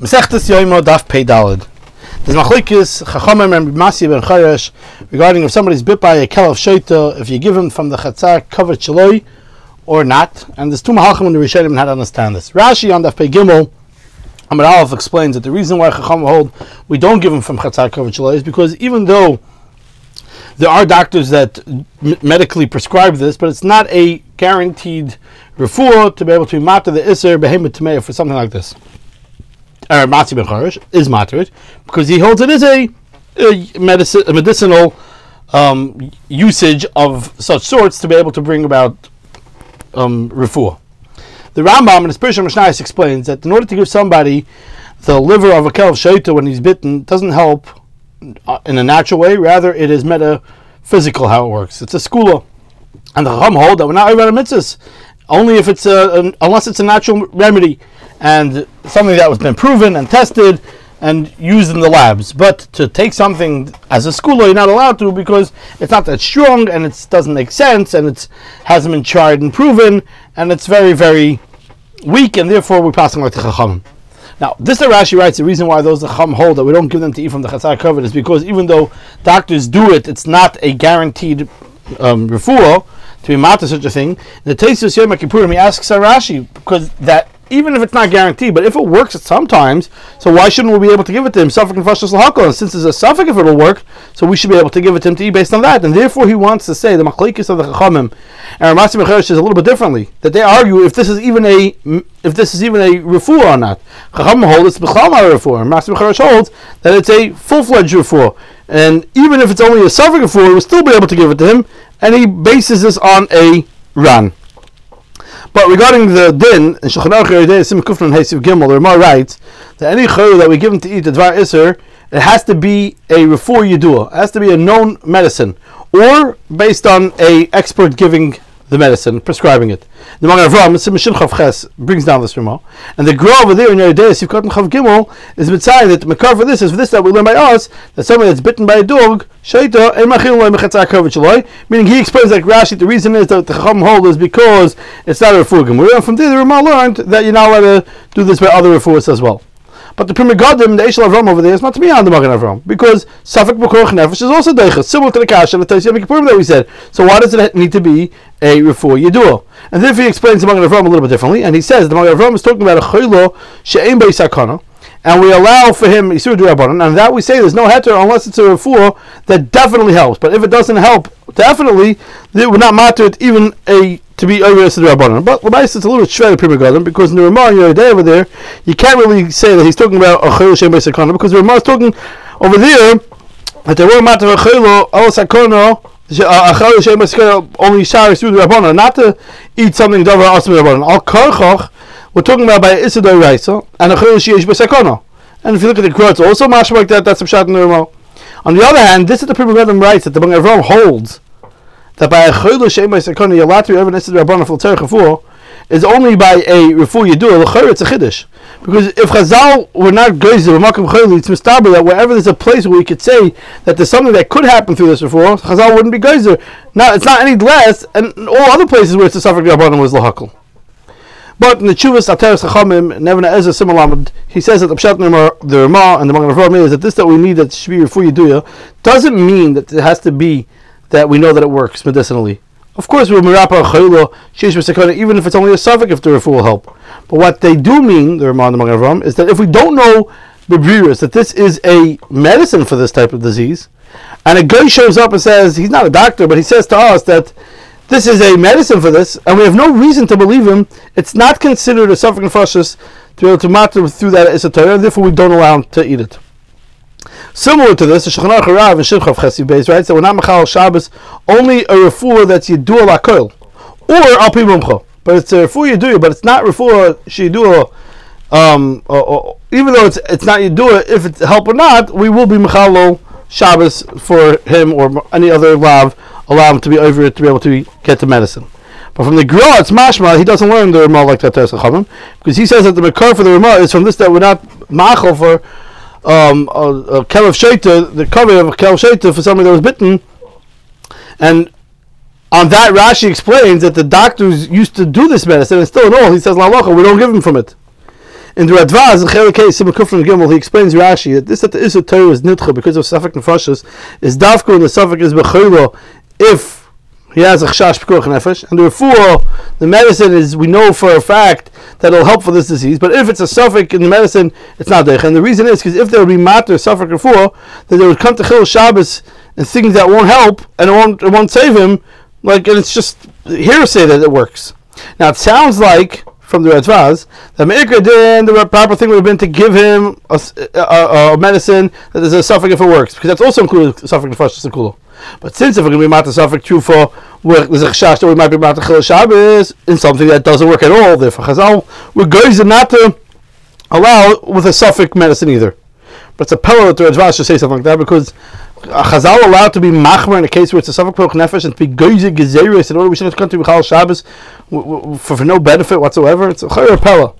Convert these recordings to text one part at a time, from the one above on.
Mesechtes Yoimo Daf Pei Dalid. There's machlekes Chachamim and Masi ben Chayesh regarding if somebody's bit by a kel of shaita, if you give him from the chatzar covered shaloi or not. And there's two mahalchim in the Rishonim how to understand this. Rashi on Daf Pei Gimel, Amar Aleph explains that the reason why Chacham hold we don't give him from chatzar shaloi is because even though there are doctors that medically prescribe this, but it's not a guaranteed refuah to be able to be matter the iser behemoth for something like this or Matzi ben Charish is materit because he holds it is a, a, medicine, a medicinal um, usage of such sorts to be able to bring about um, refuah. The Rambam in the Spiritual Mishnayos explains that in order to give somebody the liver of a of shaita when he's bitten doesn't help uh, in a natural way. Rather, it is metaphysical how it works. It's a skula, and the Chacham hold that we're not over mitzvahs only if it's a, unless it's a natural remedy and something that was been proven and tested and used in the labs. But to take something as a school, you're not allowed to because it's not that strong and it doesn't make sense and it hasn't been tried and proven and it's very, very weak and therefore we're passing like the Chacham. Now, this Rashi writes the reason why those Chacham hold that we don't give them to eat from the Chatzar covered is because even though doctors do it, it's not a guaranteed um, refuah to be mad mata such a thing. The Tesis Yom Kippurim, he asks Rashi because that even if it's not guaranteed, but if it works sometimes, so why shouldn't we be able to give it to him? Safek and Fashas Lahakal, and since there's a Safek if it'll work, so we should be able to give it to him to eat based on that. And therefore, he wants to say the Machlekes of the Chachamim and Ramasi Mecheresh is a little bit differently. That they argue if this is even a if this is even a refuah or not. Chachamim hold it's b'chal not a. Ramasi Mecheresh holds that it's a full fledged refuah, and even if it's only a Safek refuah, we'll still be able to give it to him. And he bases this on a run. But regarding the din, in Shulchan Aruch Yeridei Sim Kufran Hesiv Gimel, the Ramah writes that any chayil that we give him to eat the Dvar Isser, it has to be a refor yidua. It has to be a known medicine, or based on a expert giving the medicine, prescribing it. The Magen Avram, Sim Shin Chav Ches, brings down this Ramah, and the Gra over there in Yeridei Sim Kufran Chav Gimel is mitzaying that Makar for this is for this that we learn by us that somebody that's bitten by a dog Shaita meaning he explains like Rashi. The reason is that the Chacham hold is because it's not a refuah And from there, the Ramah learned that you're not allowed to do this by other refuahs as well. But the Pri Megadim, the Eshel Avram over there, is not to be on the Magen Avram because Safek B'Korach Nefesh is also Deichas, similar to the Kash and the Taisiyam Kippurim that we said. So why does it need to be a refuah Yedua? And therefore he explains the Magen Avram a little bit differently, and he says the Magen Avram is talking about a Chaylo She'em Beisakana and we allow for him Isur Durabanan, and that we say there's no heter unless it's a refuah that definitely helps. But if it doesn't help, definitely, it would not matter even a to be over Isur Durabanan. But Labais it's a little shredded Pri Megadim because in the Ramah, you day over there, you can't really say that he's talking about a Chayil Shem Beisakana because the Ramah is talking over there that there were of Chayil Al Sakana uh, only shari through the Rabbanon, not to eat something davar asim Rabbanon. Al karchach we're talking about by Isidor Raisa and a Chayil Sheish B'Sakona. And if you look at the Kurtz, also mashma like that, that's a shot in the Ramo. On the other hand, this is the Prima writes that the Bang Avram holds that by a Chayil Sheish B'Sakona, you're allowed to be evidence for Tzarech is only by a refu yidur l'chayr it's a chiddush. Because if Chazal were not geyser b'makom chayli it's mistaber that wherever there's a place where we could say that there's something that could happen through this refu Chazal wouldn't be geyser now it's not any less and all other places where it's a suffering rabbanon was lahakol but in the Chuvas Ateres Chachamim, Nevna Ezra Simalamad, he says that the Pshat the Ramah and the Magen Avraham is that this that we need that should be Refu Yeduya doesn't mean that it has to be that we know that it works medicinally. Of course, even if it's only a suffix if the Refu will help. But what they do mean, the Ramah and the Magen Avraham, is that if we don't know Bebriris, that this is a medicine for this type of disease, and a guy shows up and says, he's not a doctor, but he says to us that this is a medicine for this, and we have no reason to believe him. It's not considered a suffering fascist to be able to matter through that esoteric, and therefore we don't allow him to eat it. Similar to this, the Shulchan Aruch Rav and Shimchav Chesiv Beis writes that we're not machal Shabbos only a refuah that's yidua lakoil or al pi but it's a refuah yidua, but it's not refuah sheyidua. Um, even though it's it's not yidua, if it's help or not, we will be machalo Shabbos for him or any other lav allow him to be over it to be able to get the medicine. But from the Gra, it's mashma, he doesn't learn the Ramah like that because he says that the Makar for the Ramah is from this that we're not machal for um, a, a kel of shaita, the cover of a kel shaita for somebody that was bitten. And on that, Rashi explains that the doctors used to do this medicine, and still in all, he says, La we don't give him from it. In the Radvaz, Simon Gimel, he explains Rashi that this that the Torah is nitcha because of Safek Nefashos is Davko and the Safek is Bechayla if he has a Chashash Pekuach Nefesh, and therefore the medicine is, we know for a fact that it'll help for this disease, but if it's a Safek in the medicine, it's not there. And the reason is because if there would be Matter Safek Refuah, then they would come to Chil Shabbos and things that won't help and it won't, it won't save him, like, and it's just hearsay that it works. Now it sounds like from the Radvaz, the Meikar din, the proper thing would have been to give him a, a, a medicine that is a suffix if it works, because that's also included suffix the first Sekulo. But since if we're going to be mata suffix true for there's a chash that we might be mata chil Shabbos in something that doesn't work at all, therefore Chazal, we're going to not to allow with a suffix medicine either. But it's a pillow that the Radvaz should say something like that because a Chazal allowed to be machmer in a case where it's a suffix poch nefesh and to be goyze gezeris in order we shouldn't come to Michal Shabbos for, for no benefit whatsoever. It's a pella.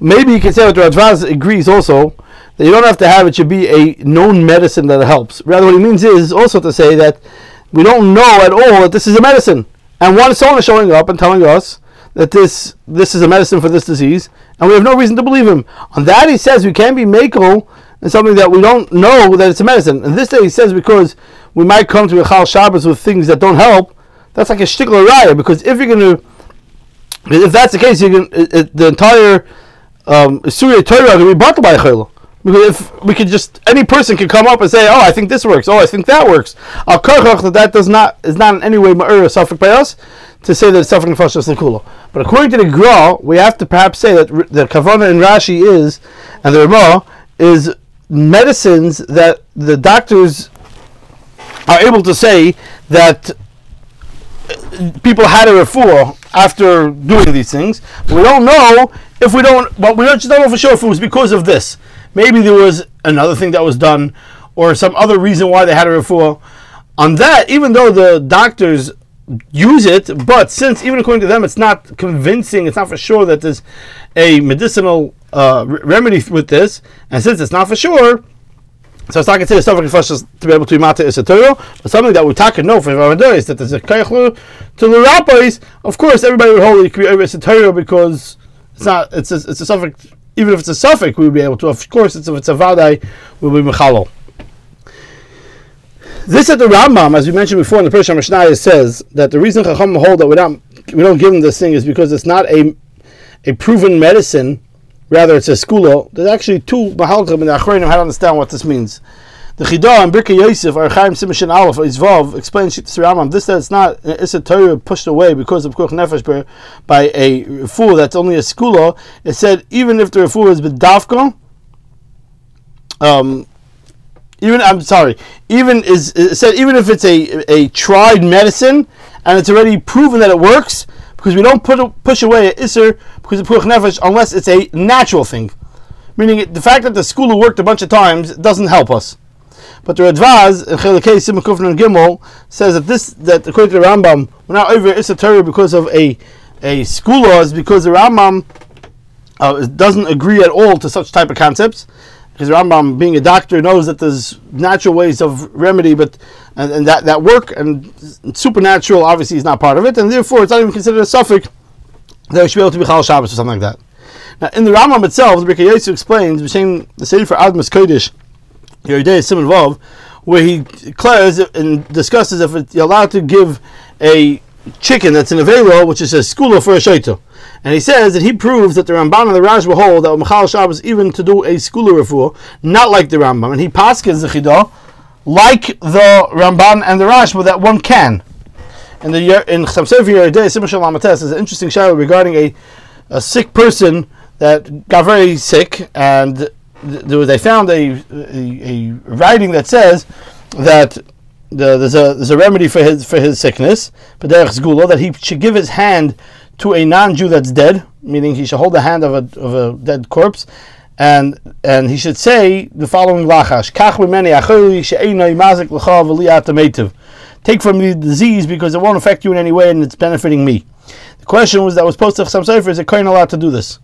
Maybe you can say what the Radvaz agrees also that you don't have to have it should be a known medicine that helps. Rather, what he means is also to say that we don't know at all that this is a medicine. And one someone is showing up and telling us that this this is a medicine for this disease, and we have no reason to believe him. On that, he says we can't be makel and something that we don't know that it's a medicine. And this day he says because we might come to a Chal Shabbos with things that don't help, that's like a shtickler raya, because if you're going to, if that's the case, you can, it, it, the entire um, Surya Torah can be bottled by a chayla. If we could just any person can come up and say, "Oh, I think this works. Oh, I think that works." Al that that does not is not in any way ma'ur suffix by us to say that it's suffering nefashos lekula. But according to the Gra, we have to perhaps say that the kavana in Rashi is and the Ramah is medicines that the doctors are able to say that people had a refuah after doing these things. We don't know if we don't, but we don't just don't know for sure if it was because of this. Maybe there was another thing that was done or some other reason why they had a refuah. On that, even though the doctors use it, but since even according to them it's not convincing, it's not for sure that there's a medicinal uh, remedy with this, and since it's not for sure, so it's not considered stuff to be able to mata is a but something that we talk know Ramadan is that there's a kaychlu to the rabbis. Of course, everybody would hold it could be a because it's not. It's a, it's a suffix. Even if it's a suffix, we would be able to. Of course, it's, if it's a vadai, we'll be mechalo. This at the Rambam, as we mentioned before in the Persian Mishnah, says that the reason Chacham hold that we don't we don't give them this thing is because it's not a a proven medicine rather it's a skulo. There's actually two mahalchim in the Achronim how to understand what this means. The Chidah and Birkei Yosef, or Chaim Simishin Aleph, Izvav, explains Shittas Rambam. This that it's not it's a Torah pushed away because of Kuch Nefesh by a fool that's only a skulo. It said even if the fool is bedavka, um, even I'm sorry, even is it said even if it's a a tried medicine and it's already proven that it works, because we don't put push away an iser because of puch nefesh unless it's a natural thing. Meaning the fact that the school worked a bunch of times doesn't help us. But the Radvaz in Chelakei Simakufn and Gimel says that this that according to the Rambam we're not over Issa because of a a school laws because the Rambam uh, doesn't agree at all to such type of concepts because Rambam, being a doctor, knows that there's natural ways of remedy, but and, and that, that work and supernatural obviously is not part of it, and therefore it's not even considered a suffix that we should be able to be Chal Shabbos or something like that. Now, in the Rambam itself, the Birkei Yosef explains, the the Sefer Admas Kodesh, Yeridei Simon Vav, where he declares and discusses if you're allowed to give a chicken that's in a velo, which is a skula for a shaita. And he says that he proves that the Ramban and the Rashba hold that Machal Shabbos even to do a skula refuah, not like the Rambam. And he paskins the chidah like the Ramban and the Rashba that one can. And the in Chasam Sofer Yeridei Simon Shalom is an interesting shadow regarding a, a sick person that got very sick and they found a, a, a writing that says that the, there's a there's a remedy for his for his sickness, but that he should give his hand to a non-Jew that's dead, meaning he should hold the hand of a of a dead corpse, and and he should say the following lachash: Take from the disease because it won't affect you in any way and it's benefiting me. The question was that was posed to some sefer: Is a kohen allowed to do this?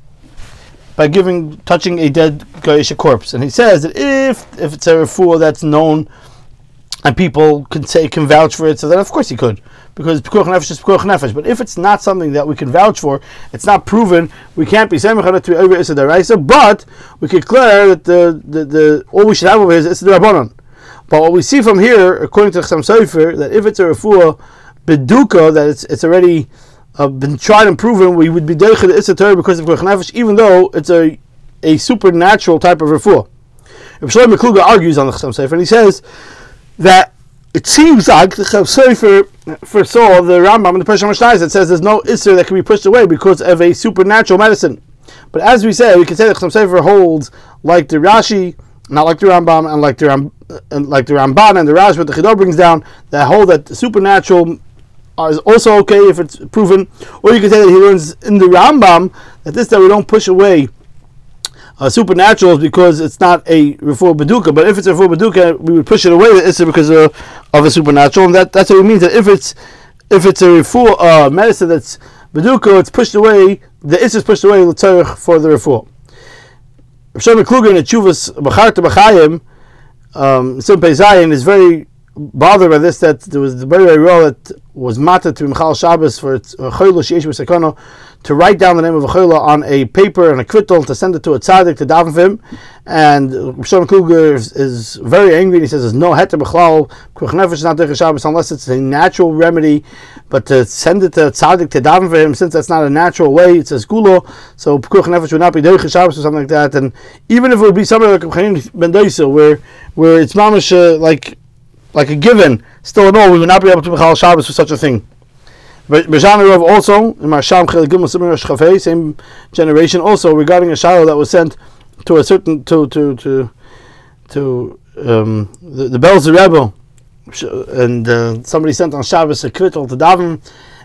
By giving touching a dead goyish corpse, and he says that if if it's a refuah that's known and people can say can vouch for it, so then of course he could, because pikuach nefesh is pikuach nefesh. But if it's not something that we can vouch for, it's not proven, we can't be saying to be over issa. But we can declare that the, the, the all we should have over is issa derabanan. But what we see from here, according to Chassam Sofer, that if it's a refuah beduka, that it's it's already uh, been tried and proven, we would be deichad issa Torah because of nefesh, even though it's a a supernatural type of refuah. If Shlomo Kluger argues on the Chassam Sofer, and he says that it seems like the Chav Sefer foresaw the Rambam and the Pesach Mishnah that says there's no Isser that can be pushed away because of a supernatural medicine. But as we say, we can say that Chav Sefer holds like the Rashi, not like the Rambam, and like the Ram, and like the Ramban and the Rashi, but the Chidor brings down that hold that supernatural is also okay if it's proven. Or you can say that he learns in the Rambam that this that we don't push away uh, supernatural is because it's not a refuah beduka. But if it's a refuah beduka, we would push it away the issa because of, of a supernatural, and that, that's what it means. That if it's if it's a refuah uh, medicine that's beduka, it's pushed away. The is pushed away the for the refuah. Shlomo Kluger in the Chuvas Bacharta B'Chayim, um, Zayin is very bothered by this that there was the very very role that was matter to Michal Shabbos for Sheish B'Sekono to write down the name of a chayla on a paper and a kvittel to send it to a tzaddik to daven for him. And Shlomo Kluger is, is, very angry. and He says there's no heter b'chlal kuch nefesh not Shabbos unless it's a natural remedy. But to send it to a tzaddik to daven for him, since that's not a natural way, it's a skulo. So kuch nefesh would not be derech Shabbos or something like that. And even if it would be something like ben where where it's mamish uh, like like a given, still in all, we would not be able to b'chal Shabbos for such a thing. Rav also in Marsham Gimel same generation also regarding a shiloh that was sent to a certain to to to to um, the, the Belzer Rebbe, and uh, somebody sent on Shabbos a kvittel to daven,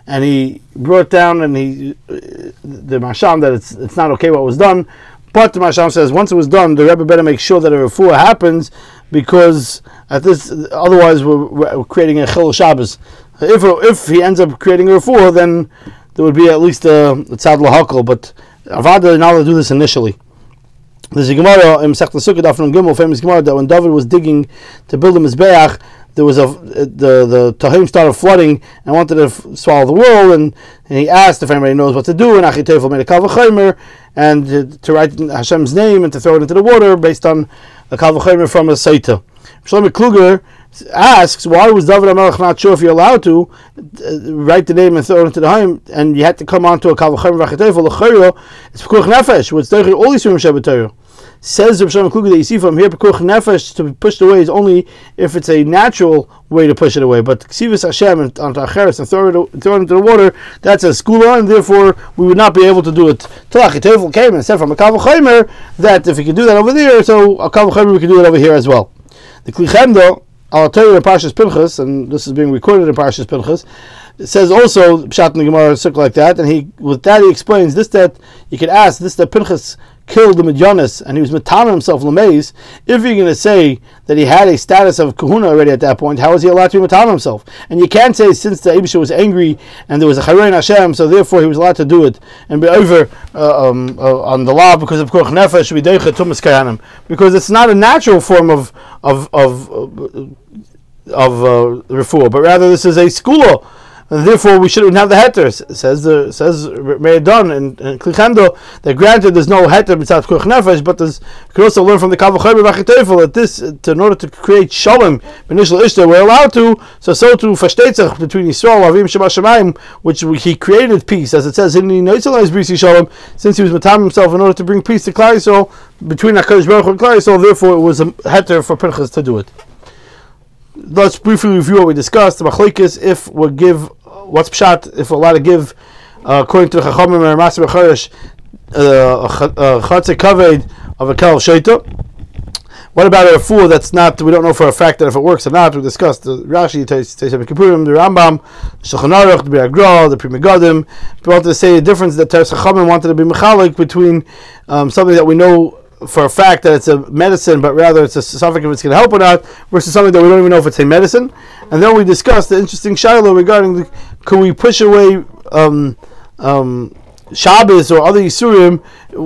and he brought down and he the Marsham that it's it's not okay what was done, but the Marsham says once it was done, the Rebbe better make sure that a refuah happens because at this otherwise we're, we're creating a chil Shabbos if if he ends up creating a refuah, then there would be at least a, a tzad lahakal. But Avada not allowed to do this initially. There's a Gemara in Masech Sukkah from Gimel, famous Gemara, that when David was digging to build a mizbeach, there was a the the Tahim started flooding and wanted to f- swallow the world, and, and, he asked if anybody knows what to do, and Achitefel made a kavachimer and to, to, write Hashem's name and to throw it into the water based on a kavachimer from a saita. Shlomo Kluger asks why was David Amelech not sure if you're allowed to uh, write the name and throw it into the home, and you had to come on to a kavachem v'achetefel l'chayro. It's pekuch nefesh. What's these Shabbat Torah. Says Rav Shlomo Kluger that you see from here, pekuch nefesh to be pushed away is only if it's a natural way to push it away. But ksivus Hashem onto acheres and throw it, throw it into the water, that's a skula, and therefore we would not be able to do it. Till came and said from a kavachemer that if we can do that over there, so a kavachemer we can do it over here as well. The Kli Chemdah I'll tell you in Parshas Pinchas, and this is being recorded in Parshas Pinchas. It says also Pshat in the Gemara like that, and he with that he explains this that you could ask this that Pinchas killed the Midyanis and he was matana himself lamez. If you're going to say that he had a status of kahuna already at that point, how was he allowed to be matana himself? And you can't say since the Abisha was angry and there was a Chayrein Hashem, so therefore he was allowed to do it and be over uh, um, uh, on the law because of Koch Nefesh be Tumas Kayanim because it's not a natural form of of of uh, of uh, refuah, but rather this is a school and therefore we shouldn't have the heter. Says the says Meidon and, and Kli Chemdah that granted there's no heter besides kuch nefesh, but there's you can also learn from the kavachomer v'achitefel that this to, in order to create shalom initial ishtar we're allowed to. So so to fashtetzach between Yisrael avim shemashamayim, which he created peace, as it says in the neutralized brisi shalom, since he was matam himself in order to bring peace to Klal Yisrael between Hakadosh Baruch and Klal Yisrael. Therefore, it was a heter for Pinchas to do it let's briefly review what we discussed. The machlekes if we give what's pshat if we're allowed to give uh, according to the Chachamim and Master Becharish uh, a chatzah kaved of a kel shaita. What about a fool that's not? We don't know for a fact that if it works or not. We discussed the Rashi, Teisem Kippurim, the Rambam, Shulchan Aruch, the Biagra, the Pri Megadim. We wanted to say the difference that Chachamim wanted to be mechalik between um, something that we know for a fact that it's a medicine, but rather it's a suffix if it's going to help or not, versus something that we don't even know if it's a medicine. And then we discussed the interesting shiloh regarding the, could we push away um, um, Shabbos or other Yisurim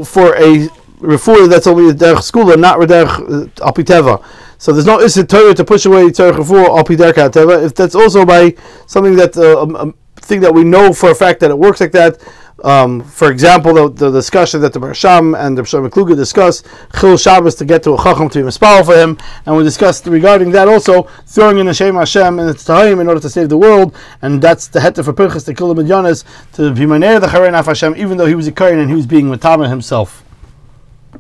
for a refuah that's only a derech school and not derech uh, apiteva. So there's no Isid Torah to push away Tzarech Refuah al Pidar Kateva. If that's also by something that uh, um, um, thing that we know for a fact that it works like that. Um, for example, the, the, discussion that the Barsham and the Barsham Kluge discuss Chil Shabbos to get to a Chacham to be mispal for him, and we discussed regarding that also throwing in the Shem Hashem and its Tahim in order to save the world, and that's the heter for Pinchas to kill the Midyanis to be Maner the Charen Hashem, even though he was a Kohen and he was being Matama himself.